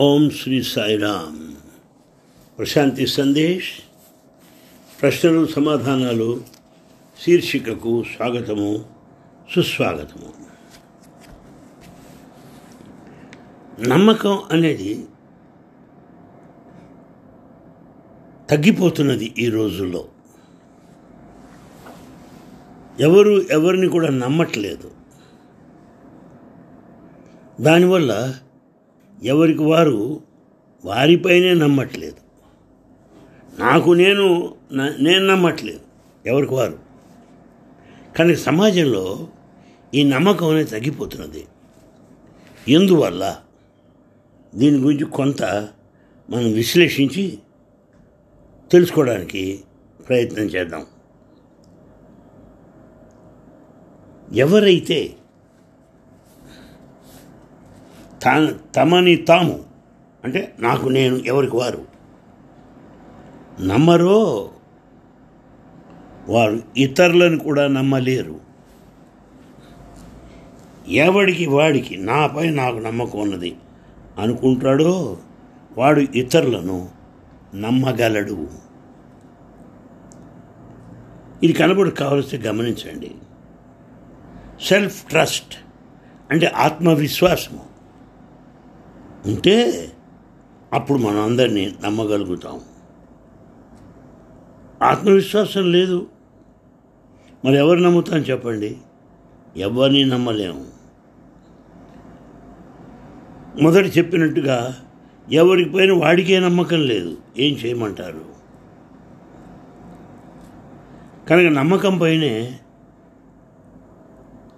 ఓం శ్రీ సాయిరామ్ ప్రశాంతి సందేశ్. ప్రశ్నలు సమాధానాలు శీర్షికకు స్వాగతము సుస్వాగతము. నమ్మకం అనేది తగ్గిపోతున్నది ఈ రోజుల్లో. ఎవరు ఎవరిని కూడా నమ్మట్లేదు. దానివల్ల ఎవరికి వారు వారిపైనే నమ్మట్లేదు. నాకు నేను నేను నమ్మట్లేదు ఎవరికి వారు. కానీ సమాజంలో ఈ నమ్మకం అనేది తగ్గిపోతున్నది. ఎందువల్ల? దీని గురించి కొంత మనం విశ్లేషించి తెలుసుకోవడానికి ప్రయత్నం చేద్దాం. ఎవరైతే తమని తాము. అంటే నాకు నేను ఎవరికి వారు? నమ్మరో? వారు ఇతరులను కూడా నమ్మలేరు. ఎవడికి వాడికి నాపై నాకు నమ్మకం ఉన్నది అనుకుంటాడో వాడు ఇతరులను నమ్మగలడు. ఇది కనబడి కావలసి గమనించండి. సెల్ఫ్ ట్రస్ట్ అంటే ఆత్మవిశ్వాసము. ఉంటే అప్పుడు మనం నమ్మగలుగుతాం. ఆత్మవిశ్వాసం లేదు. మరి ఎవరు నమ్ముతాం చెప్పండి? ఎవరిని నమ్మలేము మొదటి చెప్పినట్టుగా ఎవరికి పైన వాడికే నమ్మకం లేదు. ఏం చేయమంటారు? కనుక నమ్మకం పైనే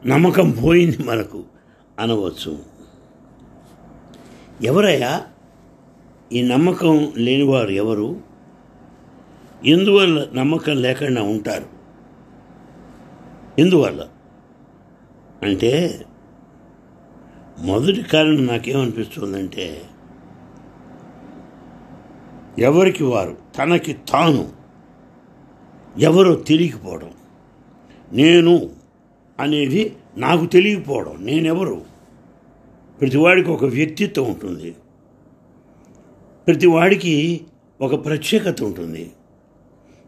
నమ్మకం పోయింది మనకు అనవచ్చు. ఎవరయ్యా? ఈ నమ్మకం లేనివారు ఎవరు? ఎందువల్ల నమ్మకం లేకుండా ఉంటారు? ఎందువల్ల? అంటే మొదటి కారణం నాకేమనిపిస్తుందంటే ఎవరికి వారు? తనకి తాను. ఎవరో తెలియకపోవడం. నేను అనేది నాకు తెలియకపోవడం. నేనెవరు? ప్రతివాడికి ఒక వ్యక్తిత్వం ఉంటుంది. ప్రతివాడికి ఒక ప్రత్యేకత ఉంటుంది.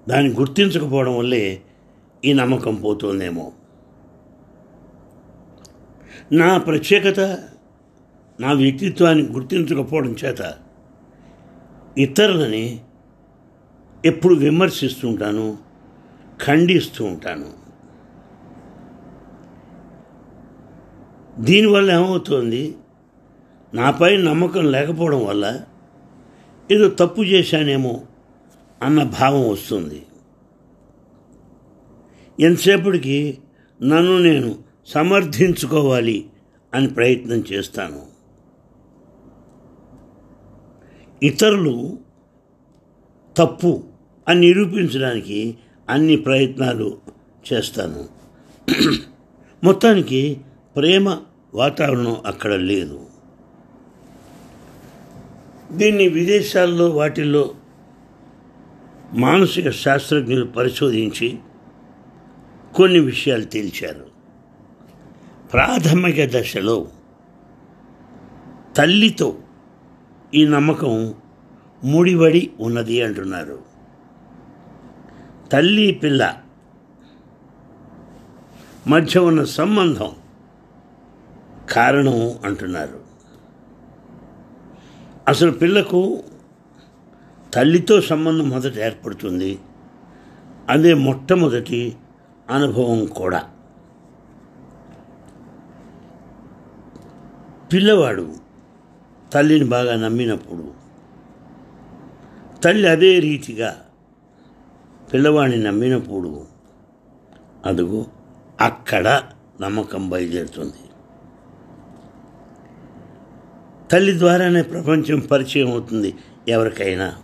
దాన్ని గుర్తించకపోవడం వల్లే ఈ నమ్మకం పోతుందేమో. నా ప్రత్యేకత నా వ్యక్తిత్వాన్ని గుర్తించకపోవడం చేత ఇతరులని ఎప్పుడు విమర్శిస్తూ ఉంటాను ఖండిస్తూ ఉంటాను. దీనివల్ల ఏమవుతుంది? నాపై నమ్మకం లేకపోవడం వల్ల ఏదో తప్పు చేశానేమో అన్న భావం వస్తుంది. ఎంతసేపటికి నన్ను నేను సమర్థించుకోవాలి అని ప్రయత్నం చేస్తాను. ఇతరులు తప్పు అని నిరూపించడానికి అన్ని ప్రయత్నాలు చేస్తాను. మొత్తానికి ప్రేమ వాతావరణం అక్కడ లేదు. దీన్ని విదేశాల్లో వాటిల్లో మానసిక శాస్త్రజ్ఞులు పరిశోధించి కొన్ని విషయాలు తేల్చారు. ప్రాథమిక దశలో తల్లితో ఈ నమ్మకం ముడివడి ఉన్నది అంటున్నారు. తల్లి పిల్ల మధ్య ఉన్న సంబంధం కారణం అంటున్నారు. అసలు పిల్లకు తల్లితో సంబంధం మొదట ఏర్పడుతుంది. అదే మొట్టమొదటి అనుభవం కూడా. పిల్లవాడు తల్లిని బాగా నమ్మినప్పుడు తల్లి అదే రీతిగా పిల్లవాడిని నమ్మినప్పుడు అదుగు అక్కడ నమ్మకం బయలుదేరుతుంది. తల్లి ద్వారానే ప్రపంచం పరిచయం అవుతుంది ఎవరికైనా.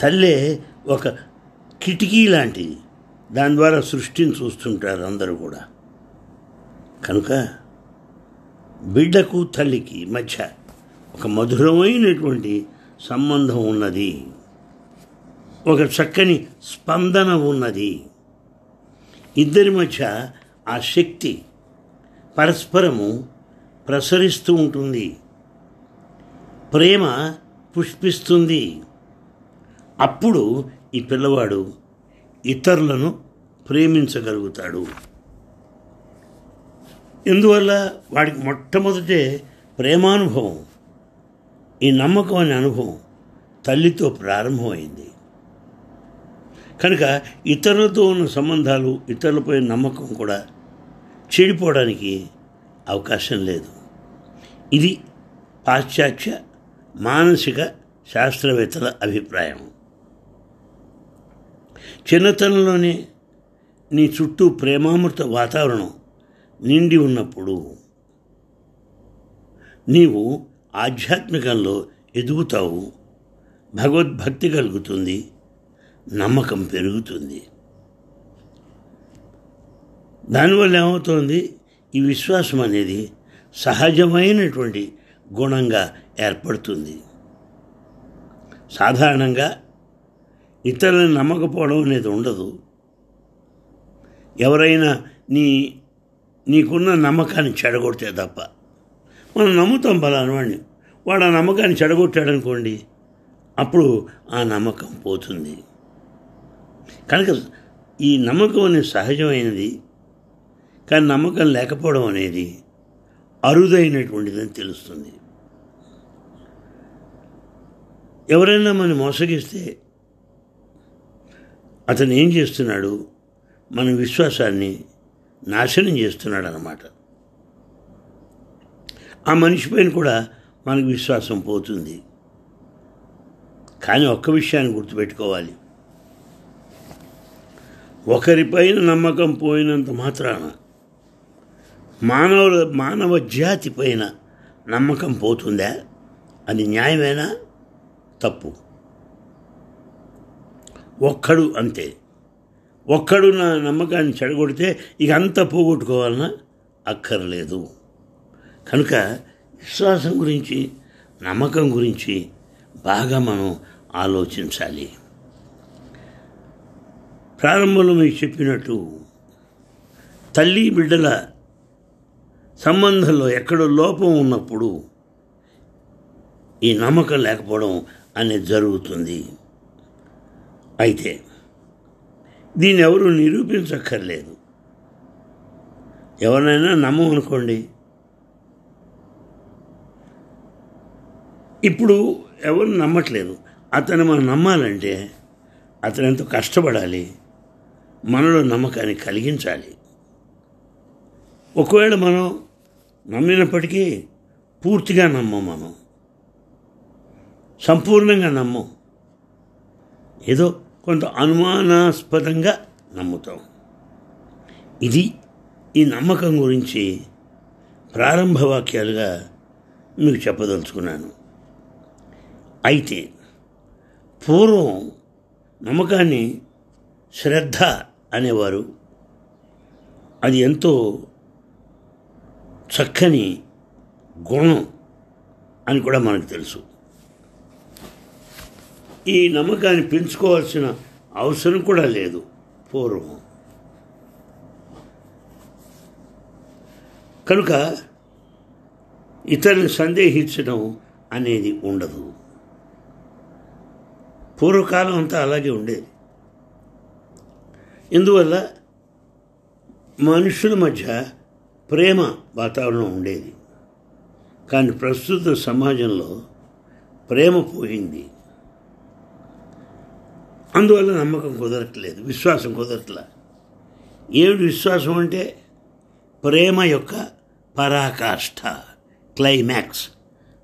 తల్లే ఒక కిటికీ లాంటిది. దాని ద్వారా సృష్టిని చూస్తుంటారు అందరూ కూడా. కనుక బిడ్డకు తల్లికి మధ్య ఒక మధురమైనటువంటి సంబంధం ఉన్నది. ఒక చక్కని స్పందన ఉన్నది. ఇద్దరి మధ్య ఆ శక్తి పరస్పరము ప్రసరిస్తూ ఉంటుంది. ప్రేమ పుష్పిస్తుంది. అప్పుడు ఈ పిల్లవాడు ఇతరులను ప్రేమించగలుగుతాడు. ఎందువల్ల వాడికి మొట్టమొదటే ప్రేమానుభవం ఈ నమ్మకం అనే అనుభవం తల్లితో ప్రారంభమైంది. కనుక ఇతరులతో ఉన్న సంబంధాలు ఇతరులపై నమ్మకం కూడా చెడిపోవడానికి అవకాశం లేదు. ఇది పాశ్చాత్య మానసిక శాస్త్రవేత్తల అభిప్రాయం. చిన్నతనంలోనే నీ చుట్టూ ప్రేమామృత వాతావరణం నిండి ఉన్నప్పుడు నీవు ఆధ్యాత్మికంలో ఎదుగుతావు. భగవద్భక్తి కలుగుతుంది. నమ్మకం పెరుగుతుంది. దానివల్ల ఏమవుతోంది? ఈ విశ్వాసం అనేది సహజమైనటువంటి గుణంగా ఏర్పడుతుంది. సాధారణంగా ఇతరులను నమ్మకపోవడం అనేది ఉండదు. ఎవరైనా నీ నీకున్న నమ్మకాన్ని చెడగొడితే తప్ప. మనం నమ్ముతాం బలానవాణ్ణి వాడు ఆ నమ్మకాన్ని చెడగొట్టాడు అనుకోండి అప్పుడు ఆ నమ్మకం పోతుంది. కనుక ఈ నమ్మకం అనేది సహజమైనది. కానీ నమ్మకం లేకపోవడం అనేది అరుదైనటువంటిదని తెలుస్తుంది. ఎవరైనా మనం మోసగిస్తే అతను ఏం చేస్తున్నాడు? మన విశ్వాసాన్ని నాశనం చేస్తున్నాడు అన్నమాట ఆ మనిషి పైన కూడా మనకు విశ్వాసం పోతుంది. కానీ ఒక్క విషయాన్ని గుర్తుపెట్టుకోవాలి. ఒకరిపైన నమ్మకం పోయినంత మాత్రాన మానవ మానవ జాతి పైన నమ్మకం పోతుందా? అది న్యాయమేనా? తప్పు. ఒక్కడు అంతే. ఒక్కడు నా నమ్మకాన్ని చెడగొడితే ఇక అంతా పోగొట్టుకోవాలన్న అక్కర్లేదు. కనుక విశ్వాసం గురించి నమ్మకం గురించి బాగా మనం ఆలోచించాలి. ప్రారంభంలో మీకు చెప్పినట్టు తల్లి బిడ్డల సంబంధంలో ఎక్కడో లోపం ఉన్నప్పుడు ఈ నమ్మకం లేకపోవడం అనేది జరుగుతుంది. అయితే దీన్ని ఎవరు నిరూపించక్కర్లేదు. ఎవరినైనా నమ్మమనుకోండి. ఇప్పుడు ఎవరు నమ్మట్లేదు. అతను మనం నమ్మాలంటే అతను ఎంతో కష్టపడాలి. మనలో నమ్మకాన్ని కలిగించాలి. ఒకవేళ మనం నమ్మినప్పటికీ పూర్తిగా నమ్మం మనం. సంపూర్ణంగా నమ్మం. ఏదో కొంత అనుమానాస్పదంగా నమ్ముతాం. ఇది ఈ నమ్మకం గురించి ప్రారంభ వాక్యాలుగా మీకు చెప్పదలుచుకున్నాను. అయితే పూర్వం నమ్మకాన్ని శ్రద్ధ అనేవారు. అది ఎంతో చక్కని గుణం అని కూడా మనకు తెలుసు. ఈ నమ్మకాన్ని పెంచుకోవాల్సిన అవసరం కూడా లేదు. పూర్వం. కనుక ఇతరుని సందేహించడం అనేది ఉండదు. పూర్వకాలం అంతా అలాగే ఉండేది. ఇందువల్ల మనుషుల మధ్య ప్రేమ వాతావరణం ఉండేది. కానీ ప్రస్తుత సమాజంలో ప్రేమ పోయింది. అందువల్ల నమ్మకం కుదరట్లేదు విశ్వాసం కుదరట్ల. ఏమిటి విశ్వాసం అంటే ప్రేమ యొక్క పరాకాష్ఠ క్లైమాక్స్.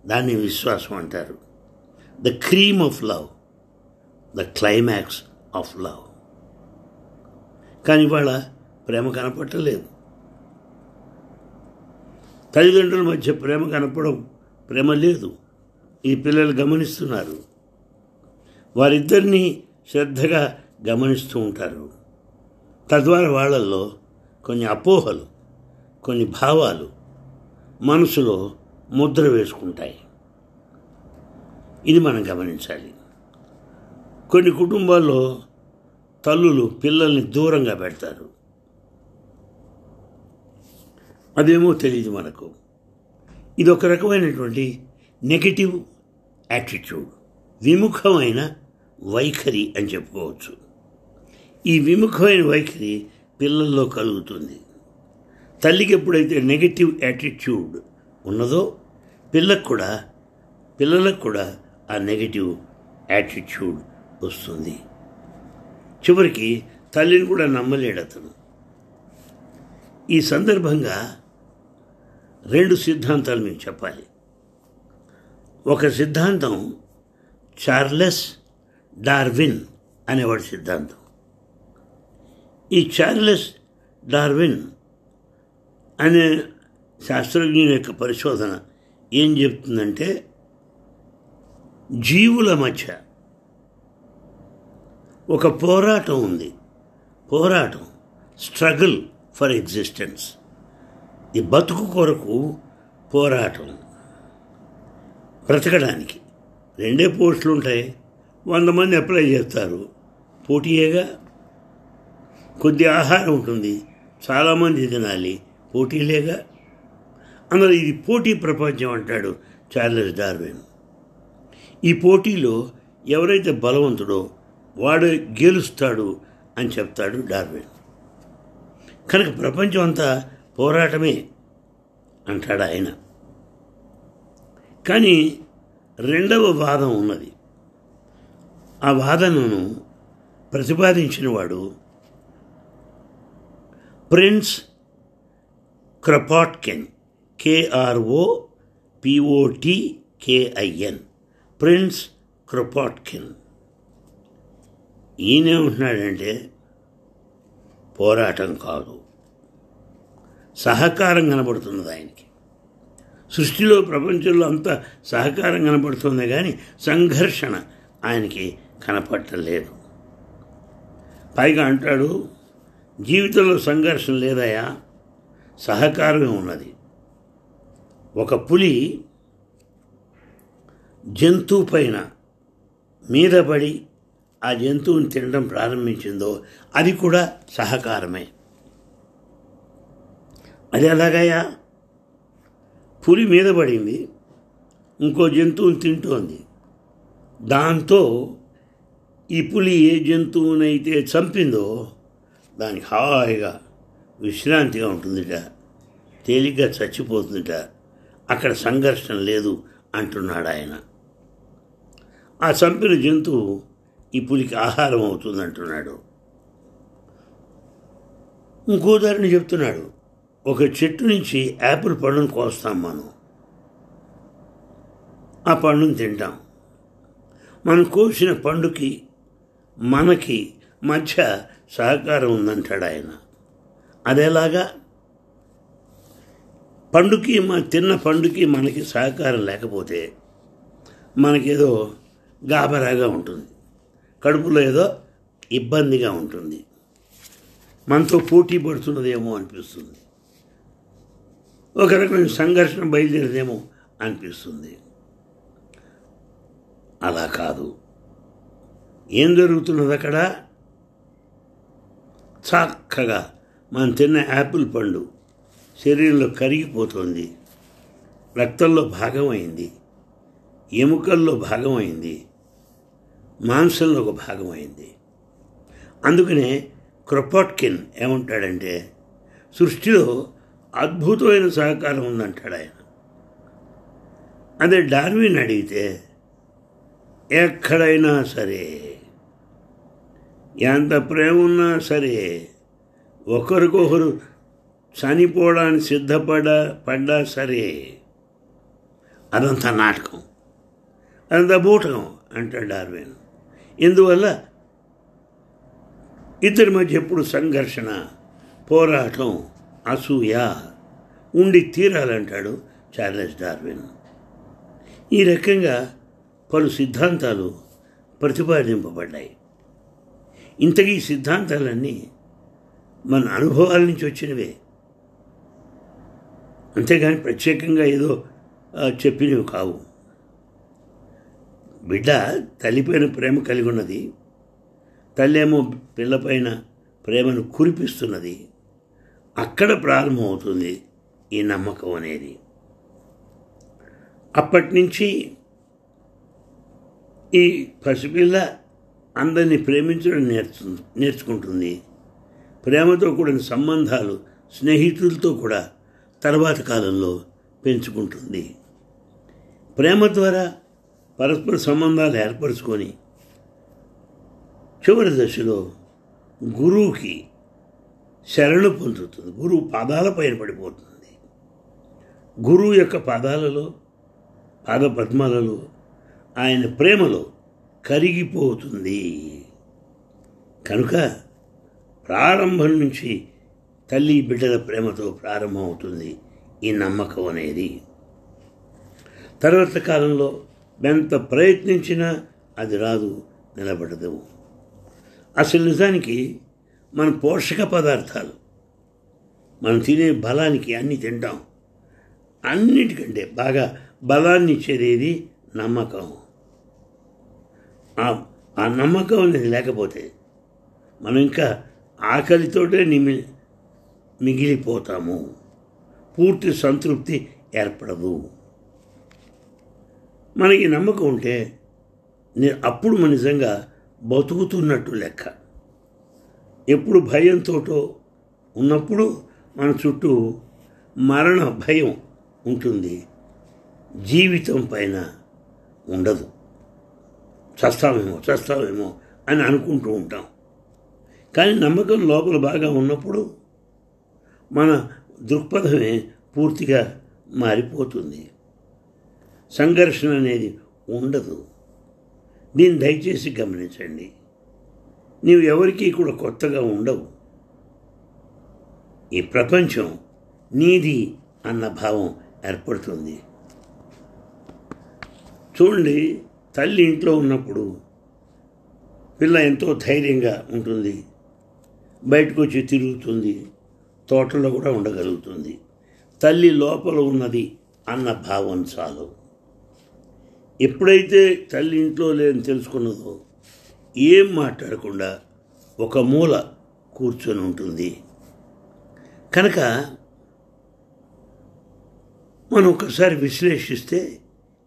దాన్ని విశ్వాసం అంటారు. The cream of love the climax of love కానీ ఇవాళ ప్రేమ కనపట్టలేదు తల్లిదండ్రుల మధ్య ప్రేమ కనపడం ప్రేమ లేదు. ఈ పిల్లలు గమనిస్తున్నారు. వారిద్దరినీ శ్రద్ధగా గమనిస్తూ ఉంటారు. తద్వారా వాళ్ళల్లో కొన్ని అపోహలు కొన్ని భావాలు మనసులో ముద్ర వేసుకుంటాయి. ఇది మనం గమనించాలి. కొన్ని కుటుంబాల్లో తల్లులు పిల్లల్ని దూరంగా పెడతారు. అదేమో తెలియదు మనకు. ఇది ఒక రకమైనటువంటి నెగటివ్ యాటిట్యూడ్ విముఖమైన వైఖరి అని చెప్పుకోవచ్చు. ఈ విముఖమైన వైఖరి పిల్లల్లో కలుగుతుంది. తల్లికి ఎప్పుడైతే నెగటివ్ యాటిట్యూడ్ ఉన్నదో పిల్లకు కూడా పిల్లలకు కూడా ఆ నెగటివ్ యాటిట్యూడ్ వస్తుంది. చివరికి తల్లిని కూడా నమ్మలేడు అతను. ఈ సందర్భంగా రెండు సిద్ధాంతాలు మీకు చెప్పాలి. ఒక సిద్ధాంతం చార్లెస్ డార్విన్ అనేవాడి సిద్ధాంతం. ఈ చార్లెస్ డార్విన్ అనే శాస్త్రజ్ఞుని యొక్క పరిశోధన ఏం చెప్తుందంటే జీవుల మధ్య ఒక పోరాటం ఉంది. పోరాటం స్ట్రగుల్ ఫర్ ఎగ్జిస్టెన్స్. ఈ బతుకు కొరకు పోరాటం. బ్రతకడానికి. రెండే పోస్టులు ఉంటాయి వంద మంది అప్లై చేస్తారు. పోటీయేగా కొద్ది ఆహారం ఉంటుంది. చాలామంది తినాలి. పోటీలేగా. అందులో ఇది పోటీ ప్రపంచం అంటాడు చార్లెస్ డార్విన్. ఈ పోటీలో ఎవరైతే బలవంతుడో వాడు గెలుస్తాడు అని చెప్తాడు డార్విన్. కనుక ప్రపంచం అంతా పోరాటమే అంటాడు ఆయన. కానీ రెండవ వాదం ఉన్నది. ఆ వాదనను ప్రతిపాదించినవాడు Prince Kropotkin KRO POT KIN Prince Kropotkin. ఈయనేమంటున్నాడంటే పోరాటం కాదు. సహకారం కనబడుతున్నది ఆయనకి. సృష్టిలో ప్రపంచంలో అంత సహకారం కనబడుతుంది కానీ సంఘర్షణ ఆయనకి కనపట్టలేదు పైగా అంటాడు జీవితంలో సంఘర్షణ లేదయా? సహకారమే ఉన్నది. ఒక పులి జంతువు పైన మీద పడి ఆ జంతువుని తినడం ప్రారంభించిందో అది కూడా సహకారమే. అది ఎలాగయ్యా? పులి మీద పడింది ఇంకో జంతువుని తింటోంది. దాంతో ఈ పులి ఏ జంతువునైతే చంపిందో దానికి హాయిగా విశ్రాంతిగా ఉంటుందిట. తేలిగ్గా చచ్చిపోతుందిట. అక్కడ సంఘర్షణ లేదు అంటున్నాడు ఆయన. ఆ చంపిన జంతువు ఈ పులికి ఆహారం అవుతుంది అంటున్నాడు ఇంకో దారిని చెప్తున్నాడు. ఒక చెట్టు నుంచి యాపిల్ పండును కోస్తాం మనం. ఆ పండును తింటాం. మనం కోసిన పండుకి మనకి మధ్య సహకారం ఉందంటాడు ఆయన. అదేలాగా పండుకి మన తిన్న పండుకి మనకి సహకారం లేకపోతే మనకేదో గాబరాగా ఉంటుంది. కడుపులో ఏదో ఇబ్బందిగా ఉంటుంది. మనతో పోటీ పడుతున్నదేమో అనిపిస్తుంది. ఒక రకమైన సంఘర్షణ బయలుదేరిదేమో అనిపిస్తుంది. అలా కాదు. ఏం జరుగుతున్నది అక్కడ? చక్కగా మనం తిన్న యాపిల్ పండు శరీరంలో కరిగిపోతుంది. రక్తంలో భాగమైంది. ఎముకల్లో భాగమైంది. మాంసంలో ఒక భాగమైంది. అందుకనే క్రొపాట్కిన్ ఏమంటాడంటే సృష్టిలో అద్భుతమైన సహకారం ఉందంటాడు ఆయన. అదే డార్విన్ అడిగితే ఎక్కడైనా సరే ఎంత ప్రేమ ఉన్నా సరే ఒకరికొకరు చనిపోవడానికి సిద్ధపడా పడ్డా సరే అదంతా నాటకం. అదంతా బూటకం అంటాడు డార్విన్. ఇందువల్ల ఇద్దరి మధ్య ఎప్పుడు సంఘర్షణ పోరాటం అసూయ ఉండి తీరాలంటాడు చార్లెస్ డార్విన్. ఈ రకంగా పలు సిద్ధాంతాలు ప్రతిపాదింపబడ్డాయి. ఇంతకీ ఈ సిద్ధాంతాలన్నీ మన అనుభవాల నుంచి వచ్చినవే. అంతేగాని ప్రత్యేకంగా ఏదో చెప్పినవి కావు. బిడ్డ తల్లిపైన ప్రేమ కలిగి ఉన్నది తల్లేమో పిల్లపైన ప్రేమను కురిపిస్తున్నది అక్కడ ప్రారంభమవుతుంది ఈ నమ్మకం అనేది. అప్పటి నుంచి ఈ పసిపిల్ల అందరినీ ప్రేమించడం నేర్చు నేర్చుకుంటుంది. ప్రేమతో కూడిన సంబంధాలు స్నేహితులతో కూడా తర్వాత కాలంలో పెంచుకుంటుంది. ప్రేమ ద్వారా పరస్పర సంబంధాలు ఏర్పరచుకొని చివరి దశలో గురువుకి శరణు పొందుతుంది. గురువు పాదాల పైన పడిపోతుంది. గురువు యొక్క పాదాలలో పాద పద్మాలలో ఆయన ప్రేమలో కరిగిపోతుంది. కనుక ప్రారంభం నుంచి తల్లి బిడ్డల ప్రేమతో ప్రారంభమవుతుంది ఈ నమ్మకం అనేది. తర్వాత కాలంలో ఎంత ప్రయత్నించినా అది రాదు నిలబడదు. అసలు నిజానికి మన పోషక పదార్థాలు మనం తినే బలానికి అన్నీ తింటాం. అన్నిటికంటే బాగా బలాన్ని ఇచ్చేది నమ్మకం. ఆ- ఆ నమ్మకం అనేది లేకపోతే మనం ఇంకా ఆకలితోటే నిమి మిగిలిపోతాము. పూర్తి సంతృప్తి ఏర్పడదు. మనకి నమ్మకం ఉంటే అప్పుడు మన నిజంగా బతుకుతున్నట్టు లెక్క. ఎప్పుడు భయంతోటో ఉన్నప్పుడు మన చుట్టూ మరణ భయం ఉంటుంది. జీవితం పైన ఉండదు. చస్తామేమో చస్తామేమో అని అనుకుంటూ ఉంటాం. కానీ నమ్మకం లోపల బాగా ఉన్నప్పుడు మన దృక్పథమే పూర్తిగా మారిపోతుంది. సంఘర్షణ అనేది ఉండదు. దీన్ని దయచేసి గమనించండి. నీవు ఎవరికీ కూడా కొత్తగా ఉండవు. ఈ ప్రపంచం నీది అన్న భావం ఏర్పడుతుంది. చూడండి తల్లి ఇంట్లో ఉన్నప్పుడు పిల్ల ఎంతో ధైర్యంగా ఉంటుంది. బయటకు వచ్చి తిరుగుతుంది. తోటలో కూడా ఉండగలుగుతుంది. తల్లి లోపల ఉన్నది అన్న భావం చాలు. ఎప్పుడైతే తల్లి ఇంట్లో లేదని తెలుసుకున్నదో ఏం మాట్లాడకుండా ఒక మూల కూర్చొని ఉంటుంది. కనుక మనం ఒకసారి విశ్లేషిస్తే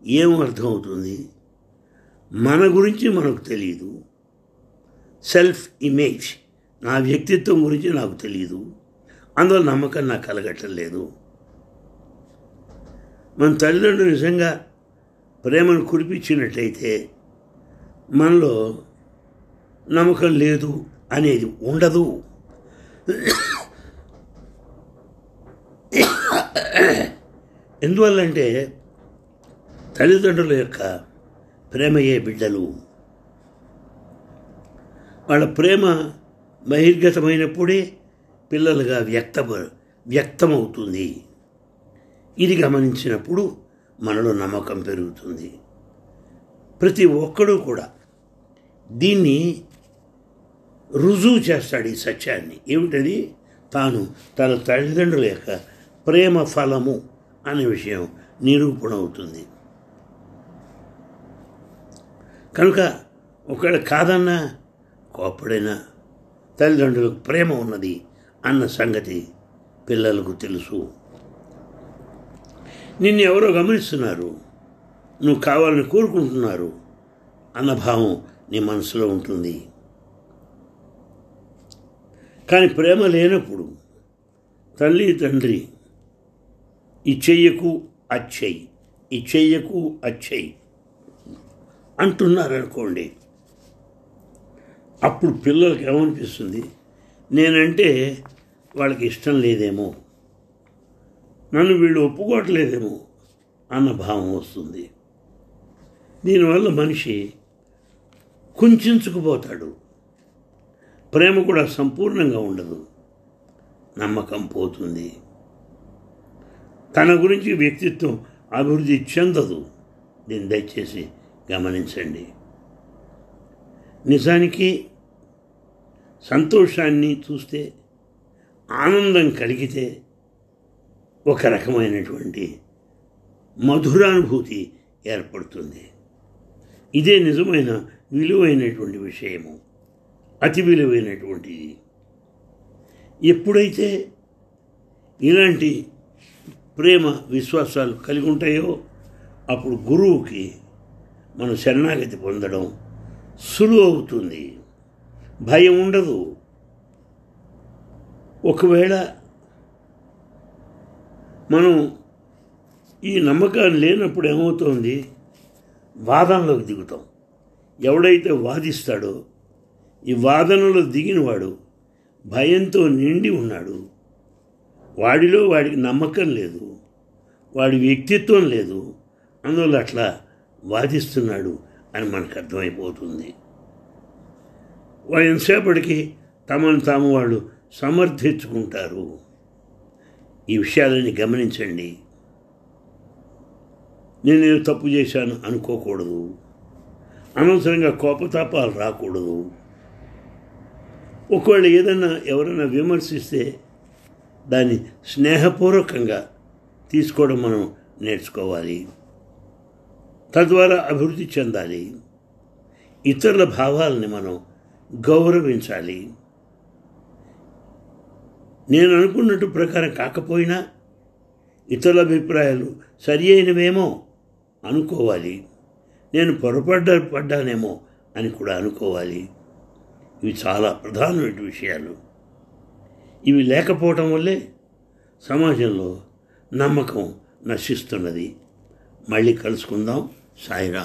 ఏం అర్థమవుతుంది? మన గురించి మనకు తెలియదు సెల్ఫ్ ఇమేజ్ నా వ్యక్తిత్వం గురించి నాకు తెలియదు అందువల్ల నమ్మకం నాకు కలగటం లేదు. మన తల్లిదండ్రులు నిజంగా ప్రేమను కురిపించినట్టయితే మనలో నమ్మకం లేదు అనేది ఉండదు. ఎందువల్లంటే తల్లిదండ్రుల యొక్క ప్రేమయే బిడ్డలు. వాళ్ళ ప్రేమ బహిర్గతమైనప్పుడే పిల్లలుగా వ్యక్త వ్యక్తమవుతుంది. ఇది గమనించినప్పుడు మనలో నమ్మకం పెరుగుతుంది. ప్రతి ఒక్కడూ కూడా దీన్ని రుజువు చేస్తాడు ఈ సత్యాన్ని. ఏమిటది? తాను తన తల్లిదండ్రుల యొక్క ప్రేమ ఫలము అనే విషయం నిరూపణ అవుతుంది కనుక ఒకవేళ కాదన్నా కోప్పడైనా తల్లిదండ్రులకు ప్రేమ ఉన్నది అన్న సంగతి పిల్లలకు తెలుసు. నిన్ను ఎవరో గమనిస్తున్నారు. నువ్వు కావాలని కోరుకుంటున్నారు అన్న భావం నీ మనసులో ఉంటుంది. కానీ ప్రేమ లేనప్పుడు తల్లి తండ్రి ఈ చెయ్యకు అచ్చెయ్యి ఈ చెయ్యకు అచ్చెయ్యి అంటున్నారనుకోండి అప్పుడు పిల్లలకి ఏమనిపిస్తుంది? నేనంటే వాళ్ళకి ఇష్టం లేదేమో నన్ను వీళ్ళు ఒప్పుకోవట్లేదేమో అన్న భావం వస్తుంది. దీనివల్ల మనిషి కుంచుకుపోతాడు. ప్రేమ కూడా సంపూర్ణంగా ఉండదు. నమ్మకం పోతుంది. తన గురించి వ్యక్తిత్వం అభివృద్ధి చెందదు. దీన్ని దయచేసి గమనించండి. నిజానికి సంతోషాన్ని చూస్తే ఆనందం కలిగితే ఒక రకమైనటువంటి మధురానుభూతి ఏర్పడుతుంది. ఇదే నిజమైన విలువైనటువంటి విషయము అతి విలువైనటువంటిది ఎప్పుడైతే ఇలాంటి ప్రేమ విశ్వాసాలు కలిగి ఉంటాయో అప్పుడు గురువుకి మనం శరణాగతి పొందడం సులువు అవుతుంది. భయం ఉండదు. ఒకవేళ మనం ఈ నమ్మకం లేనప్పుడు ఏమవుతోంది? వాదనలోకి దిగుతాం. ఎవడైతే వాదిస్తాడో ఈ వాదనలో దిగినవాడు భయంతో నిండి ఉన్నాడు. వాడిలో వాడికి నమ్మకం లేదు. వాడి వ్యక్తిత్వం లేదు. అందువల్ల అట్లా వాదిస్తున్నాడు అని మనకు అర్థమైపోతుంది. వాడు ఎంతసేపటికి తమను తాము వాళ్ళు సమర్థించుకుంటారు. ఈ విషయాలని గమనించండి. నేను తప్పు చేశాను అనుకోకూడదు. అనవసరంగా కోపతాపాలు రాకూడదు. ఒకవేళ ఏదైనా ఎవరైనా విమర్శిస్తే దాన్ని స్నేహపూర్వకంగా తీసుకోవడం మనం నేర్చుకోవాలి. తద్వారా అభివృద్ధి చెందాలి. ఇతరుల భావాలని మనం గౌరవించాలి. నేను అనుకున్నట్టు ప్రకారం కాకపోయినా ఇతరుల అభిప్రాయాలు సరి అయినవేమో అనుకోవాలి. నేను పొరపడ్డ పడ్డానేమో అని కూడా అనుకోవాలి. ఇవి చాలా ప్రధానమైన విషయాలు. ఇవి లేకపోవటం వల్లే సమాజంలో నమ్మకం నశిస్తున్నది. మళ్ళీ కలుసుకుందాం. 啥意思